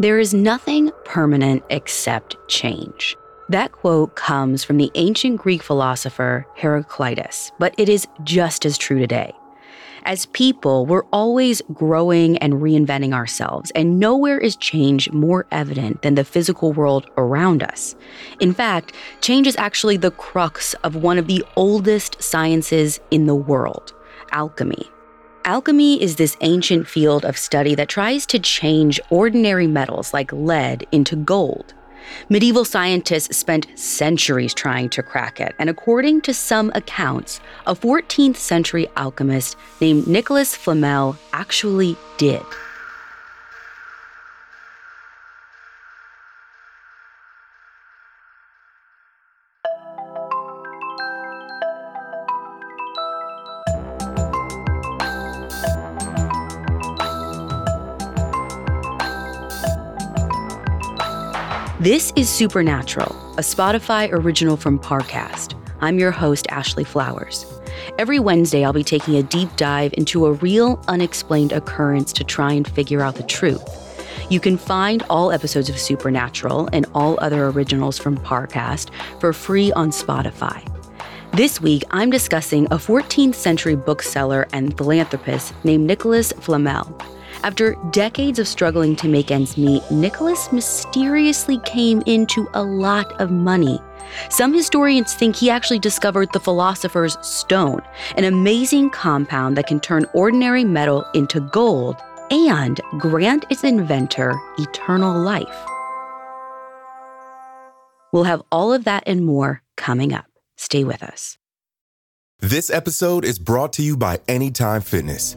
There is nothing permanent except change. That quote comes from the ancient Greek philosopher Heraclitus, but it is just as true today. As people, we're always growing and reinventing ourselves, and nowhere is change more evident than the physical world around us. In fact, change is actually the crux of one of the oldest sciences in the world alchemy. Alchemy is this ancient field of study that tries to change ordinary metals like lead into gold. Medieval scientists spent centuries trying to crack it, and according to some accounts, a 14th century alchemist named Nicholas Flamel actually did. This is Supernatural, a Spotify original from Parcast. I'm your host, Ashley Flowers. Every Wednesday, I'll be taking a deep dive into a real, unexplained occurrence to try and figure out the truth. You can find all episodes of Supernatural and all other originals from Parcast for free on Spotify. This week, I'm discussing a 14th century bookseller and philanthropist named Nicholas Flamel. After decades of struggling to make ends meet, Nicholas mysteriously came into a lot of money. Some historians think he actually discovered the philosopher's stone, an amazing compound that can turn ordinary metal into gold and grant its inventor eternal life. We'll have all of that and more coming up. Stay with us. This episode is brought to you by Anytime Fitness.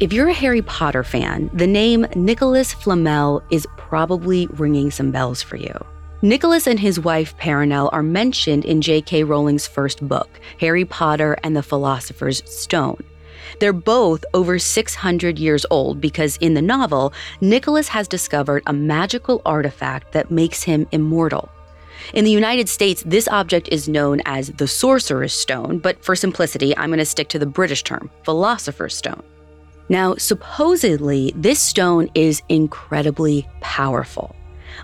If you're a Harry Potter fan, the name Nicholas Flamel is probably ringing some bells for you. Nicholas and his wife Perenelle are mentioned in J.K. Rowling's first book, Harry Potter and the Philosopher's Stone. They're both over 600 years old because in the novel, Nicholas has discovered a magical artifact that makes him immortal. In the United States, this object is known as the Sorcerer's Stone, but for simplicity, I'm going to stick to the British term, Philosopher's Stone. Now, supposedly, this stone is incredibly powerful.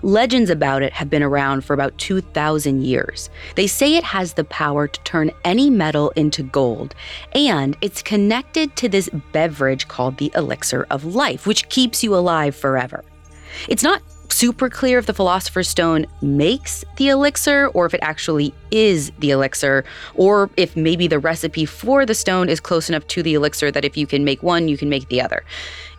Legends about it have been around for about 2,000 years. They say it has the power to turn any metal into gold, and it's connected to this beverage called the elixir of life, which keeps you alive forever. It's not super clear if the Philosopher's Stone makes the elixir or if it actually is the elixir, or if maybe the recipe for the stone is close enough to the elixir that if you can make one, you can make the other.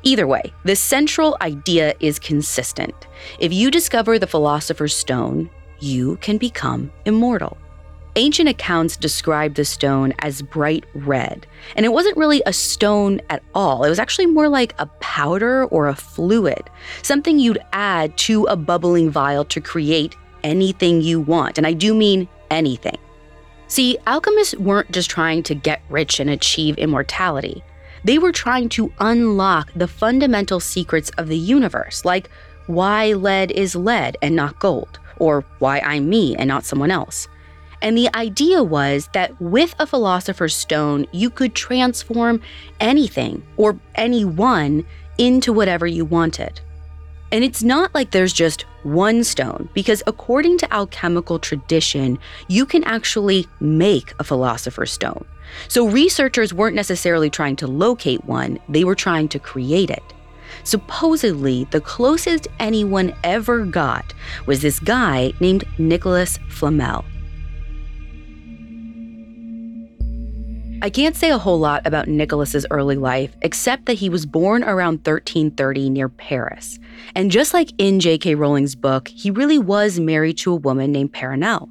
Either way, the central idea is consistent. If you discover the Philosopher's Stone, you can become immortal. Ancient accounts describe the stone as bright red, and it wasn't really a stone at all. It was actually more like a powder or a fluid, something you'd add to a bubbling vial to create anything you want. And I do mean anything. See, alchemists weren't just trying to get rich and achieve immortality. They were trying to unlock the fundamental secrets of the universe, like why lead is lead and not gold, or why I'm me and not someone else. And the idea was that with a philosopher's stone, you could transform anything or anyone into whatever you wanted. And it's not like there's just one stone, because according to alchemical tradition, you can actually make a philosopher's stone. So researchers weren't necessarily trying to locate one, they were trying to create it. Supposedly, the closest anyone ever got was this guy named Nicholas Flamel. I can't say a whole lot about Nicholas's early life except that he was born around 1330 near Paris. And just like in J.K. Rowling's book, he really was married to a woman named Perenelle.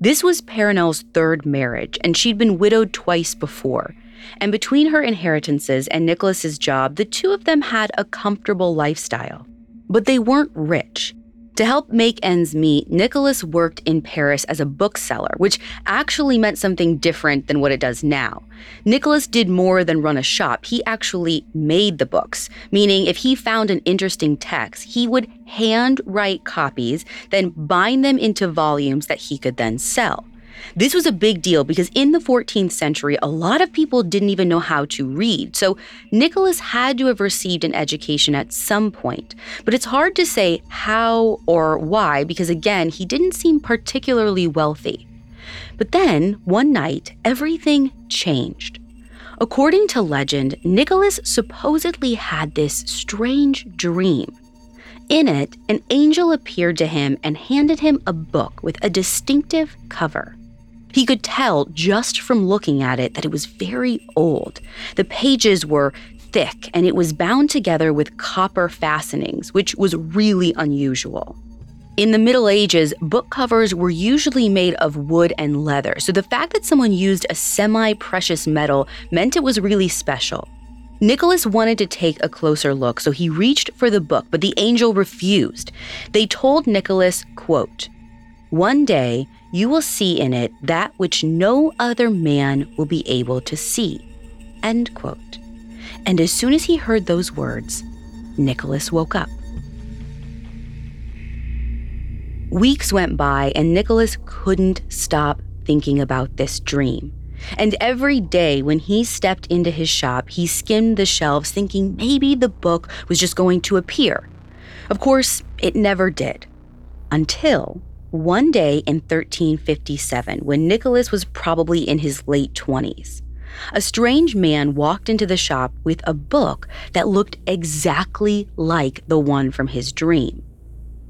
This was Perenelle's third marriage, and she'd been widowed twice before. And between her inheritances and Nicholas's job, the two of them had a comfortable lifestyle. But they weren't rich. To help make ends meet, Nicholas worked in Paris as a bookseller, which actually meant something different than what it does now. Nicholas did more than run a shop, he actually made the books, meaning if he found an interesting text, he would hand write copies, then bind them into volumes that he could then sell. This was a big deal because in the 14th century, a lot of people didn't even know how to read. So Nicholas had to have received an education at some point. But it's hard to say how or why because, again, he didn't seem particularly wealthy. But then, one night, everything changed. According to legend, Nicholas supposedly had this strange dream. In it, an angel appeared to him and handed him a book with a distinctive cover. He could tell just from looking at it that it was very old. The pages were thick and it was bound together with copper fastenings, which was really unusual. In the Middle Ages, book covers were usually made of wood and leather, so the fact that someone used a semi precious metal meant it was really special. Nicholas wanted to take a closer look, so he reached for the book, but the angel refused. They told Nicholas, quote, One day you will see in it that which no other man will be able to see. End quote. And as soon as he heard those words, Nicholas woke up. Weeks went by, and Nicholas couldn't stop thinking about this dream. And every day when he stepped into his shop, he skimmed the shelves thinking maybe the book was just going to appear. Of course, it never did. Until one day in 1357, when Nicholas was probably in his late 20s, a strange man walked into the shop with a book that looked exactly like the one from his dream.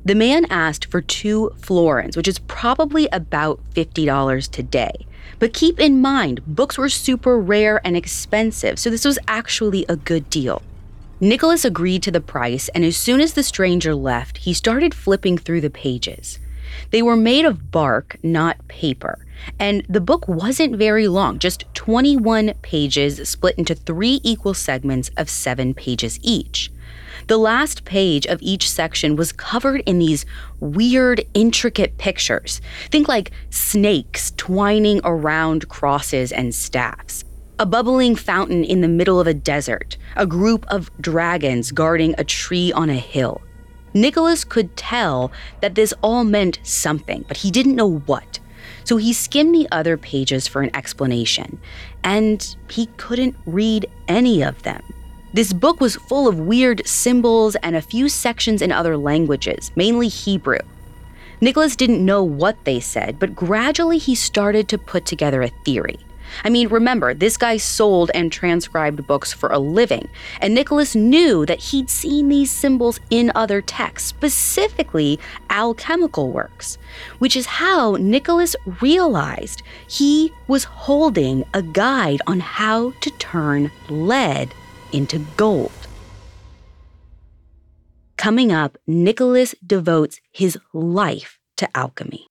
The man asked for two florins, which is probably about $50 today. But keep in mind, books were super rare and expensive, so this was actually a good deal. Nicholas agreed to the price, and as soon as the stranger left, he started flipping through the pages. They were made of bark, not paper. And the book wasn't very long, just 21 pages split into three equal segments of seven pages each. The last page of each section was covered in these weird, intricate pictures. Think like snakes twining around crosses and staffs. A bubbling fountain in the middle of a desert, a group of dragons guarding a tree on a hill, Nicholas could tell that this all meant something, but he didn't know what. So he skimmed the other pages for an explanation, and he couldn't read any of them. This book was full of weird symbols and a few sections in other languages, mainly Hebrew. Nicholas didn't know what they said, but gradually he started to put together a theory. I mean, remember, this guy sold and transcribed books for a living, and Nicholas knew that he'd seen these symbols in other texts, specifically alchemical works, which is how Nicholas realized he was holding a guide on how to turn lead into gold. Coming up, Nicholas devotes his life to alchemy.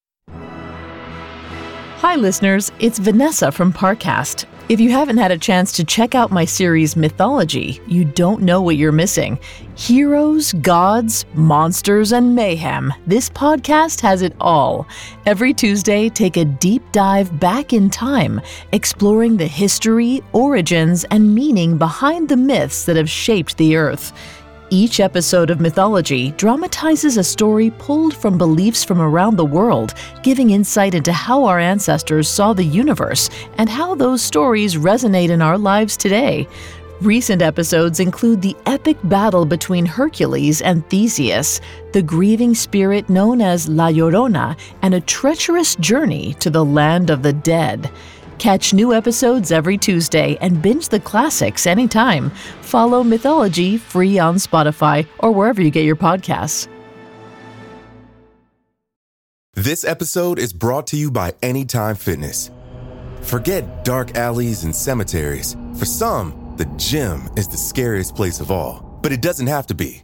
Hi, listeners. It's Vanessa from Parcast. If you haven't had a chance to check out my series Mythology, you don't know what you're missing. Heroes, gods, monsters, and mayhem. This podcast has it all. Every Tuesday, take a deep dive back in time, exploring the history, origins, and meaning behind the myths that have shaped the earth. Each episode of Mythology dramatizes a story pulled from beliefs from around the world, giving insight into how our ancestors saw the universe and how those stories resonate in our lives today. Recent episodes include the epic battle between Hercules and Theseus, the grieving spirit known as La Llorona, and a treacherous journey to the land of the dead. Catch new episodes every Tuesday and binge the classics anytime. Follow Mythology free on Spotify or wherever you get your podcasts. This episode is brought to you by Anytime Fitness. Forget dark alleys and cemeteries. For some, the gym is the scariest place of all, but it doesn't have to be.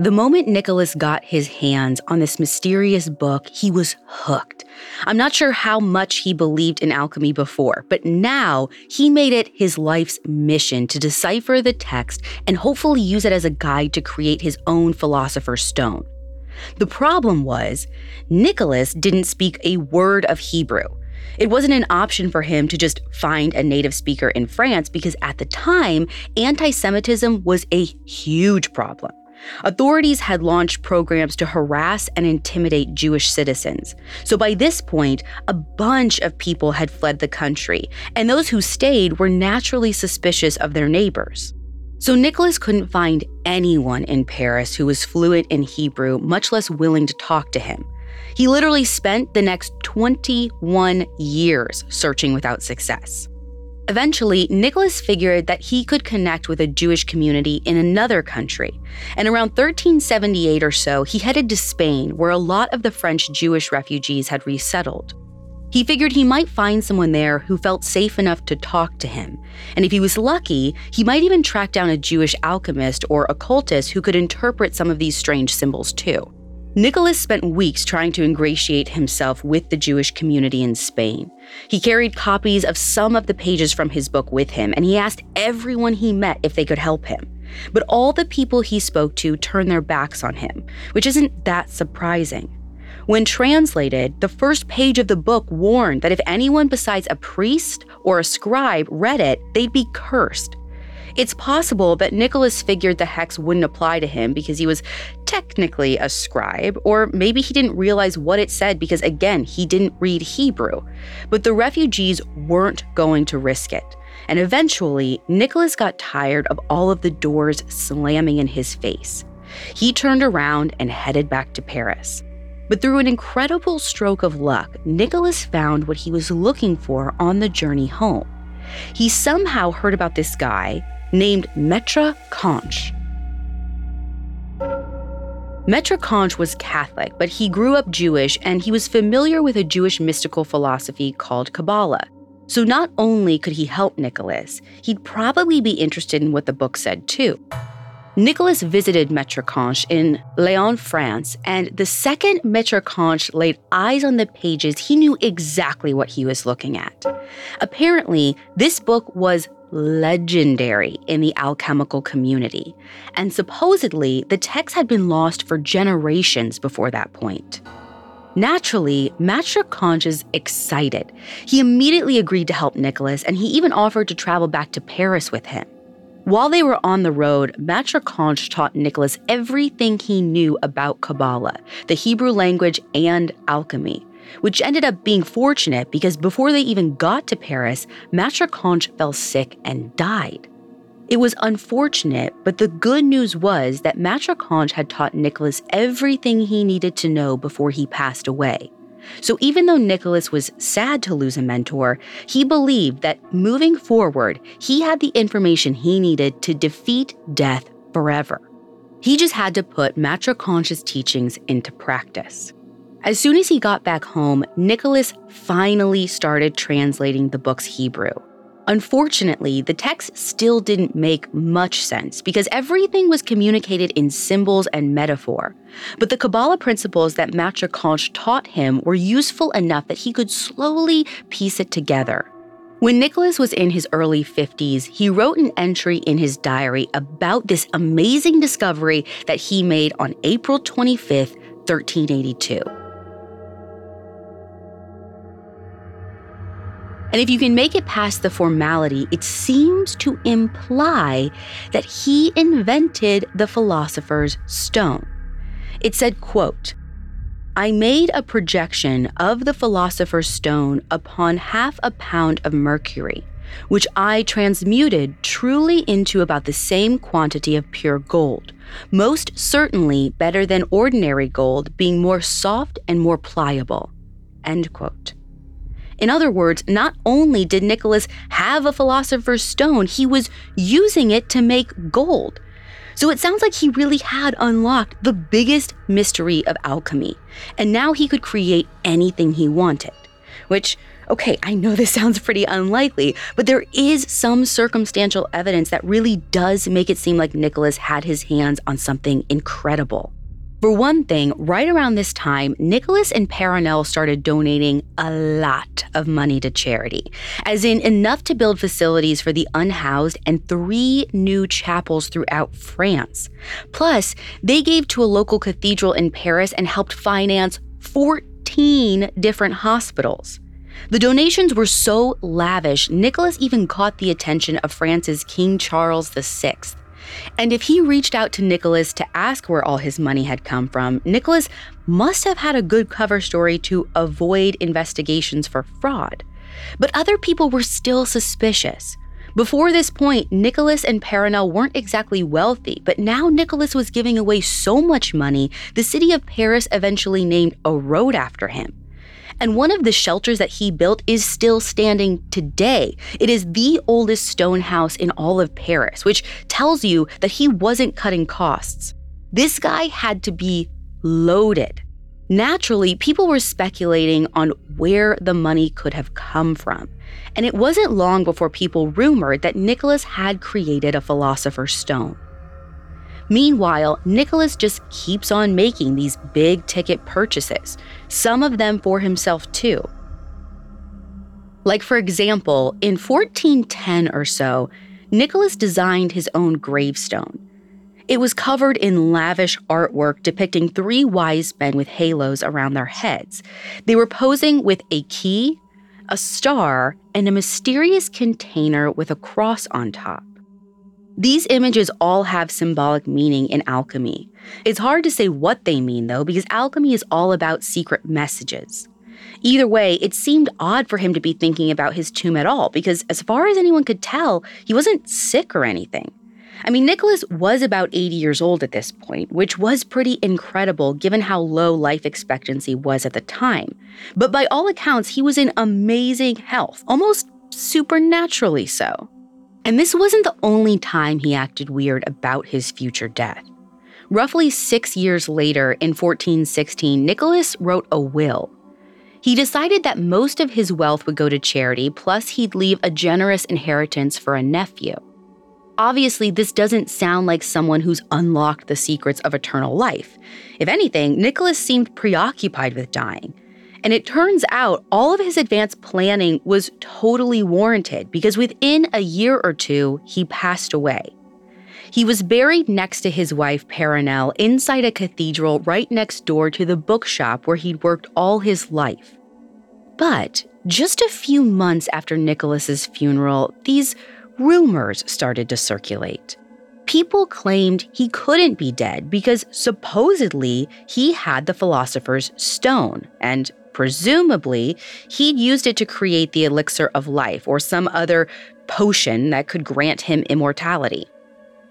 The moment Nicholas got his hands on this mysterious book, he was hooked. I'm not sure how much he believed in alchemy before, but now he made it his life's mission to decipher the text and hopefully use it as a guide to create his own philosopher's stone. The problem was, Nicholas didn't speak a word of Hebrew. It wasn't an option for him to just find a native speaker in France because at the time, anti Semitism was a huge problem. Authorities had launched programs to harass and intimidate Jewish citizens. So by this point, a bunch of people had fled the country, and those who stayed were naturally suspicious of their neighbors. So Nicholas couldn't find anyone in Paris who was fluent in Hebrew, much less willing to talk to him. He literally spent the next 21 years searching without success. Eventually, Nicholas figured that he could connect with a Jewish community in another country. And around 1378 or so, he headed to Spain, where a lot of the French Jewish refugees had resettled. He figured he might find someone there who felt safe enough to talk to him. And if he was lucky, he might even track down a Jewish alchemist or occultist who could interpret some of these strange symbols too. Nicholas spent weeks trying to ingratiate himself with the Jewish community in Spain. He carried copies of some of the pages from his book with him, and he asked everyone he met if they could help him. But all the people he spoke to turned their backs on him, which isn't that surprising. When translated, the first page of the book warned that if anyone besides a priest or a scribe read it, they'd be cursed. It's possible that Nicholas figured the hex wouldn't apply to him because he was technically a scribe, or maybe he didn't realize what it said because, again, he didn't read Hebrew. But the refugees weren't going to risk it. And eventually, Nicholas got tired of all of the doors slamming in his face. He turned around and headed back to Paris. But through an incredible stroke of luck, Nicholas found what he was looking for on the journey home. He somehow heard about this guy named Maitre Canches. Maitre Canches was Catholic, but he grew up Jewish and he was familiar with a Jewish mystical philosophy called Kabbalah. So not only could he help Nicholas, he'd probably be interested in what the book said too. Nicholas visited Maitre Canches in Lyon, France, and the second Maitre Canches laid eyes on the pages, he knew exactly what he was looking at. Apparently, this book was legendary in the alchemical community, and supposedly the text had been lost for generations before that point. Naturally, Maitre Canches is excited. He immediately agreed to help Nicholas, and he even offered to travel back to Paris with him. While they were on the road, Maitre Canches taught Nicholas everything he knew about Kabbalah, the Hebrew language, and alchemy which ended up being fortunate because before they even got to Paris, Maitre Canches fell sick and died. It was unfortunate, but the good news was that Maitre Canches had taught Nicholas everything he needed to know before he passed away. So even though Nicholas was sad to lose a mentor, he believed that moving forward, he had the information he needed to defeat death forever. He just had to put Maitre Canches's teachings into practice. As soon as he got back home, Nicholas finally started translating the book's Hebrew. Unfortunately, the text still didn't make much sense because everything was communicated in symbols and metaphor. But the Kabbalah principles that Maitre Canches taught him were useful enough that he could slowly piece it together. When Nicholas was in his early 50s, he wrote an entry in his diary about this amazing discovery that he made on April 25, 1382. And if you can make it past the formality, it seems to imply that he invented the philosopher's stone. It said, quote, I made a projection of the philosopher's stone upon half a pound of mercury, which I transmuted truly into about the same quantity of pure gold, most certainly better than ordinary gold, being more soft and more pliable. End quote. In other words, not only did Nicholas have a philosopher's stone, he was using it to make gold. So it sounds like he really had unlocked the biggest mystery of alchemy, and now he could create anything he wanted. which, okay, I know this sounds pretty unlikely, but there is some circumstantial evidence that really does make it seem like Nicholas had his hands on something incredible. For one thing, right around this time, Nicholas and Perenelle started donating a lot of money to charity, as in enough to build facilities for the unhoused and three new chapels throughout France. Plus, they gave to a local cathedral in Paris and helped finance 14 different hospitals. The donations were so lavish, Nicholas even caught the attention of France's King Charles VI. And if he reached out to Nicholas to ask where all his money had come from, Nicholas must have had a good cover story to avoid investigations for fraud. But other people were still suspicious. Before this point, Nicholas and Perenelle weren't exactly wealthy, but now Nicholas was giving away so much money, the city of Paris eventually named a road after him. And one of the shelters that he built is still standing today. It is the oldest stone house in all of Paris, which tells you that he wasn't cutting costs. This guy had to be loaded. Naturally, people were speculating on where the money could have come from. And it wasn't long before people rumored that Nicholas had created a philosopher's stone. Meanwhile, Nicholas just keeps on making these big ticket purchases, some of them for himself too. Like, for example, in 1410 or so, Nicholas designed his own gravestone. It was covered in lavish artwork depicting three wise men with halos around their heads. They were posing with a key, a star, and a mysterious container with a cross on top. These images all have symbolic meaning in alchemy. It's hard to say what they mean, though, because alchemy is all about secret messages. Either way, it seemed odd for him to be thinking about his tomb at all, because as far as anyone could tell, he wasn't sick or anything. I mean, Nicholas was about 80 years old at this point, which was pretty incredible given how low life expectancy was at the time. But by all accounts, he was in amazing health, almost supernaturally so. And this wasn't the only time he acted weird about his future death. Roughly six years later, in 1416, Nicholas wrote a will. He decided that most of his wealth would go to charity, plus, he'd leave a generous inheritance for a nephew. Obviously, this doesn't sound like someone who's unlocked the secrets of eternal life. If anything, Nicholas seemed preoccupied with dying. And it turns out all of his advanced planning was totally warranted because within a year or two, he passed away. He was buried next to his wife, Perenelle, inside a cathedral right next door to the bookshop where he'd worked all his life. But just a few months after Nicholas's funeral, these rumors started to circulate. People claimed he couldn't be dead because supposedly he had the philosopher's stone, and Presumably, he'd used it to create the elixir of life or some other potion that could grant him immortality.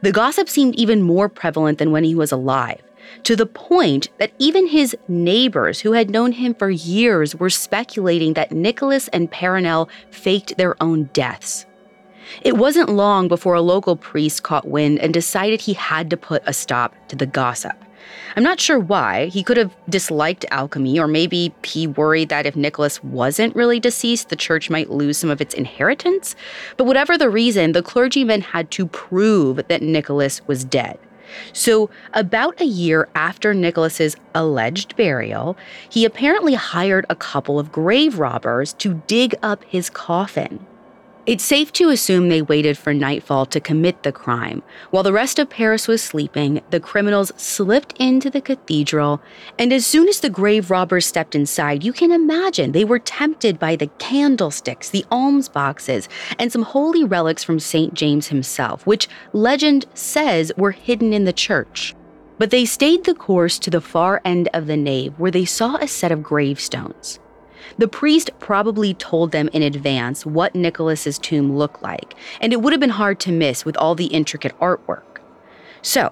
The gossip seemed even more prevalent than when he was alive, to the point that even his neighbors who had known him for years were speculating that Nicholas and Perenelle faked their own deaths. It wasn't long before a local priest caught wind and decided he had to put a stop to the gossip. I'm not sure why. He could have disliked alchemy, or maybe he worried that if Nicholas wasn't really deceased, the church might lose some of its inheritance. But whatever the reason, the clergyman had to prove that Nicholas was dead. So, about a year after Nicholas's alleged burial, he apparently hired a couple of grave robbers to dig up his coffin. It's safe to assume they waited for nightfall to commit the crime. While the rest of Paris was sleeping, the criminals slipped into the cathedral, and as soon as the grave robbers stepped inside, you can imagine they were tempted by the candlesticks, the alms boxes, and some holy relics from St. James himself, which legend says were hidden in the church. But they stayed the course to the far end of the nave where they saw a set of gravestones. The priest probably told them in advance what Nicholas's tomb looked like, and it would have been hard to miss with all the intricate artwork. So,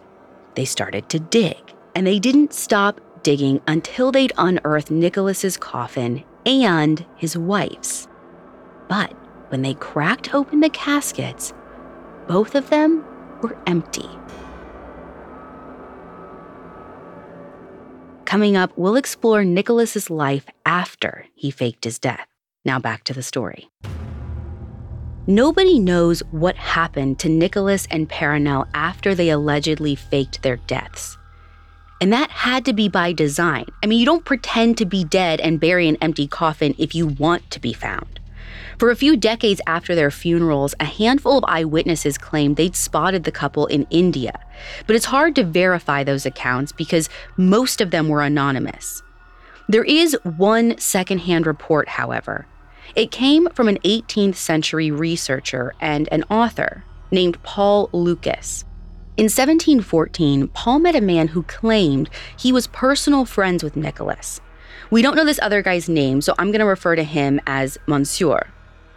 they started to dig, and they didn't stop digging until they'd unearthed Nicholas's coffin and his wife's. But when they cracked open the caskets, both of them were empty. Coming up, we'll explore Nicholas's life after he faked his death. Now back to the story. Nobody knows what happened to Nicholas and Perenelle after they allegedly faked their deaths. And that had to be by design. I mean, you don't pretend to be dead and bury an empty coffin if you want to be found. For a few decades after their funerals, a handful of eyewitnesses claimed they'd spotted the couple in India. But it's hard to verify those accounts because most of them were anonymous. There is one secondhand report, however, it came from an 18th century researcher and an author named Paul Lucas. In 1714, Paul met a man who claimed he was personal friends with Nicholas. We don't know this other guy's name, so I'm going to refer to him as Monsieur.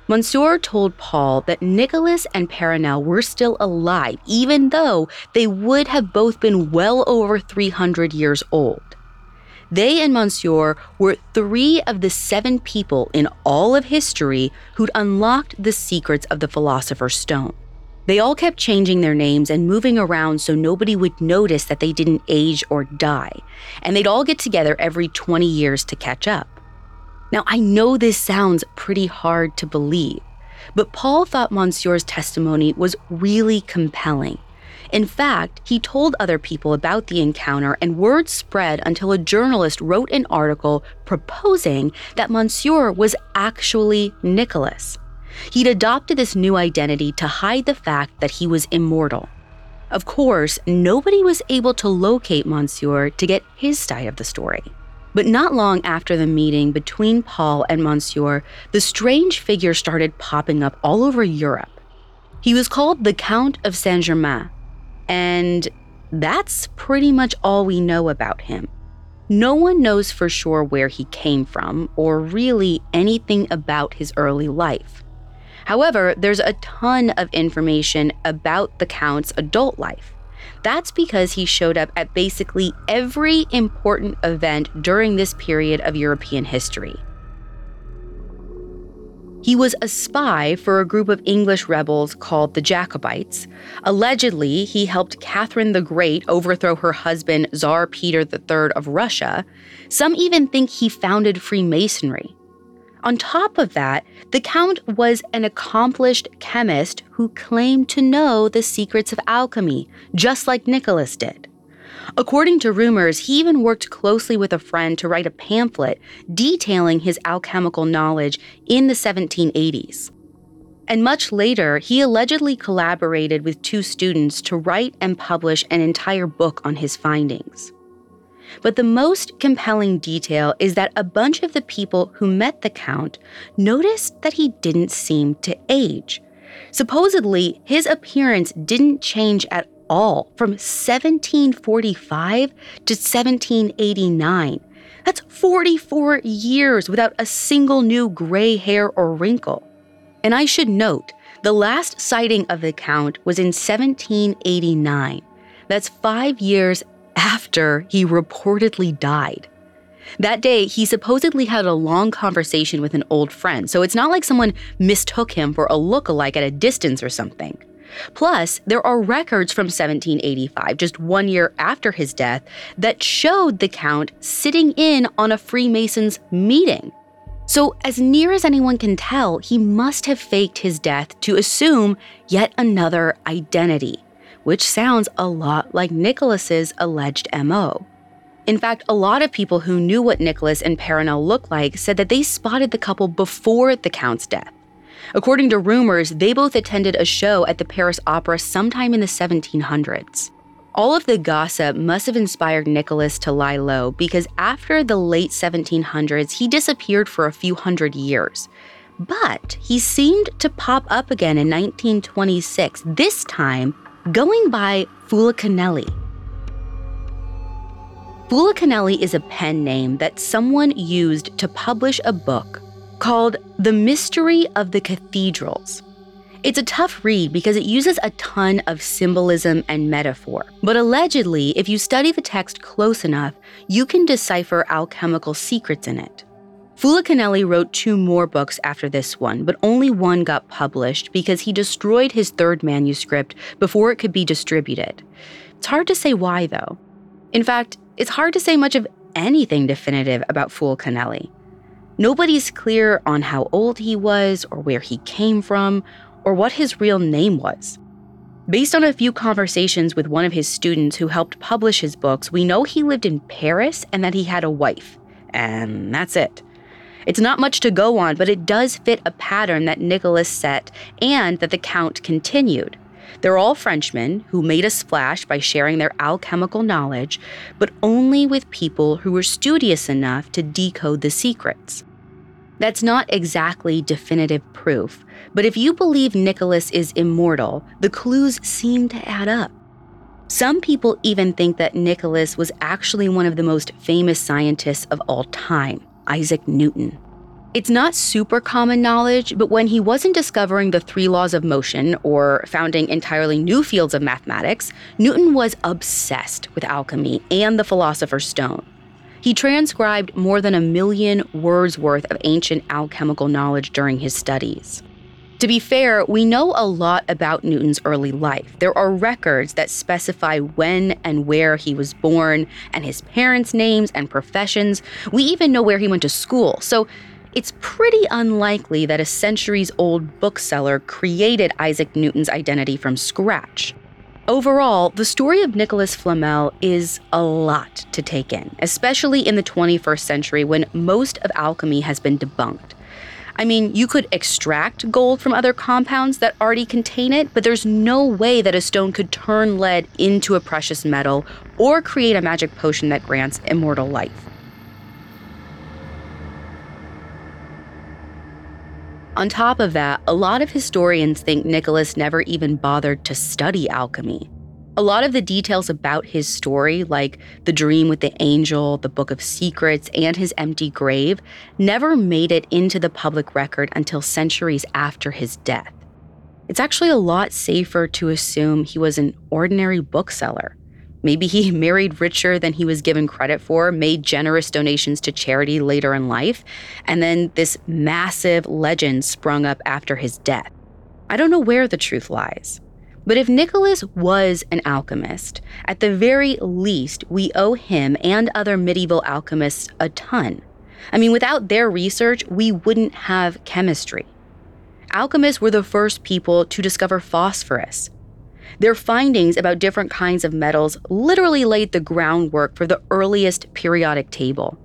Monsieur told Paul that Nicholas and Perenelle were still alive, even though they would have both been well over 300 years old. They and Monsieur were three of the seven people in all of history who'd unlocked the secrets of the Philosopher's Stone. They all kept changing their names and moving around so nobody would notice that they didn't age or die, and they'd all get together every 20 years to catch up. Now, I know this sounds pretty hard to believe, but Paul thought Monsieur's testimony was really compelling. In fact, he told other people about the encounter, and word spread until a journalist wrote an article proposing that Monsieur was actually Nicholas. He'd adopted this new identity to hide the fact that he was immortal. Of course, nobody was able to locate Monsieur to get his side of the story. But not long after the meeting between Paul and Monsieur, the strange figure started popping up all over Europe. He was called the Count of Saint Germain, and that's pretty much all we know about him. No one knows for sure where he came from or really anything about his early life. However, there's a ton of information about the Count's adult life. That's because he showed up at basically every important event during this period of European history. He was a spy for a group of English rebels called the Jacobites. Allegedly, he helped Catherine the Great overthrow her husband, Tsar Peter III of Russia. Some even think he founded Freemasonry. On top of that, the Count was an accomplished chemist who claimed to know the secrets of alchemy, just like Nicholas did. According to rumors, he even worked closely with a friend to write a pamphlet detailing his alchemical knowledge in the 1780s. And much later, he allegedly collaborated with two students to write and publish an entire book on his findings. But the most compelling detail is that a bunch of the people who met the Count noticed that he didn't seem to age. Supposedly, his appearance didn't change at all from 1745 to 1789. That's 44 years without a single new gray hair or wrinkle. And I should note, the last sighting of the Count was in 1789. That's five years after he reportedly died. That day, he supposedly had a long conversation with an old friend, so it's not like someone mistook him for a look-alike at a distance or something. Plus, there are records from 1785, just one year after his death, that showed the Count sitting in on a Freemasons meeting. So, as near as anyone can tell, he must have faked his death to assume yet another identity, which sounds a lot like Nicholas's alleged MO. In fact, a lot of people who knew what Nicholas and Perenelle looked like said that they spotted the couple before the Count's death. According to rumors, they both attended a show at the Paris Opera sometime in the 1700s. All of the gossip must have inspired Nicholas to lie low because after the late 1700s, he disappeared for a few hundred years. But he seemed to pop up again in 1926, this time going by Fulcanelli. Fulicanelli is a pen name that someone used to publish a book called The Mystery of the Cathedrals. It's a tough read because it uses a ton of symbolism and metaphor. But allegedly, if you study the text close enough, you can decipher alchemical secrets in it. Fulcanelli wrote two more books after this one, but only one got published because he destroyed his third manuscript before it could be distributed. It's hard to say why, though. In fact, it's hard to say much of anything definitive about Fulcanelli. Nobody's clear on how old he was, or where he came from, or what his real name was. Based on a few conversations with one of his students who helped publish his books, we know he lived in Paris and that he had a wife. And that's it. It's not much to go on, but it does fit a pattern that Nicholas set and that the Count continued. They're all Frenchmen who made a splash by sharing their alchemical knowledge, but only with people who were studious enough to decode the secrets. That's not exactly definitive proof, but if you believe Nicholas is immortal, the clues seem to add up. Some people even think that Nicholas was actually one of the most famous scientists of all time, Isaac Newton. It's not super common knowledge, but when he wasn't discovering the three laws of motion or founding entirely new fields of mathematics, Newton was obsessed with alchemy and the Philosopher's Stone. He transcribed more than a million words worth of ancient alchemical knowledge during his studies. To be fair, we know a lot about Newton's early life. There are records that specify when and where he was born, and his parents' names and professions. We even know where he went to school. So it's pretty unlikely that a centuries old bookseller created Isaac Newton's identity from scratch. Overall, the story of Nicholas Flamel is a lot to take in, especially in the 21st century when most of alchemy has been debunked. I mean, you could extract gold from other compounds that already contain it, but there's no way that a stone could turn lead into a precious metal or create a magic potion that grants immortal life. On top of that, a lot of historians think Nicholas never even bothered to study alchemy. A lot of the details about his story, like the dream with the angel, the book of secrets, and his empty grave, never made it into the public record until centuries after his death. It's actually a lot safer to assume he was an ordinary bookseller. Maybe he married richer than he was given credit for, made generous donations to charity later in life, and then this massive legend sprung up after his death. I don't know where the truth lies. But if Nicholas was an alchemist, at the very least, we owe him and other medieval alchemists a ton. I mean, without their research, we wouldn't have chemistry. Alchemists were the first people to discover phosphorus, their findings about different kinds of metals literally laid the groundwork for the earliest periodic table.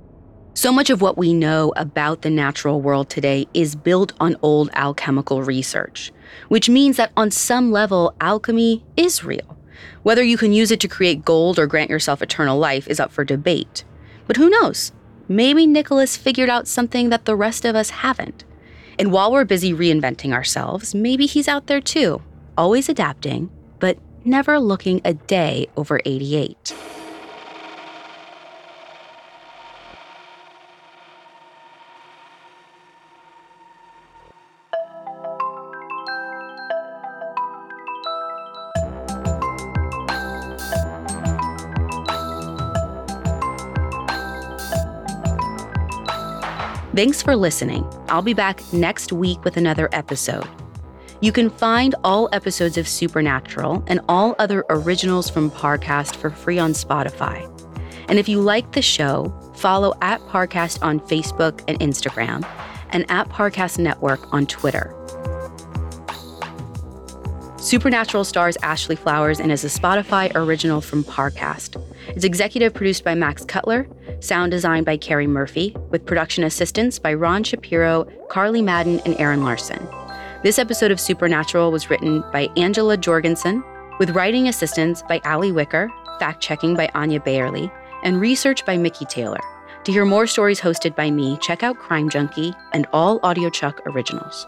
So much of what we know about the natural world today is built on old alchemical research, which means that on some level, alchemy is real. Whether you can use it to create gold or grant yourself eternal life is up for debate. But who knows? Maybe Nicholas figured out something that the rest of us haven't. And while we're busy reinventing ourselves, maybe he's out there too, always adapting, but never looking a day over 88. Thanks for listening. I'll be back next week with another episode. You can find all episodes of Supernatural and all other originals from Parcast for free on Spotify. And if you like the show, follow at Parcast on Facebook and Instagram, and at Parcast Network on Twitter. Supernatural stars Ashley Flowers and is a Spotify original from Parcast. It's executive produced by Max Cutler, sound designed by Carrie Murphy, with production assistance by Ron Shapiro, Carly Madden, and Aaron Larson. This episode of Supernatural was written by Angela Jorgensen, with writing assistance by Ali Wicker, fact checking by Anya Bayerly, and research by Mickey Taylor. To hear more stories hosted by me, check out Crime Junkie and all audiochuck originals.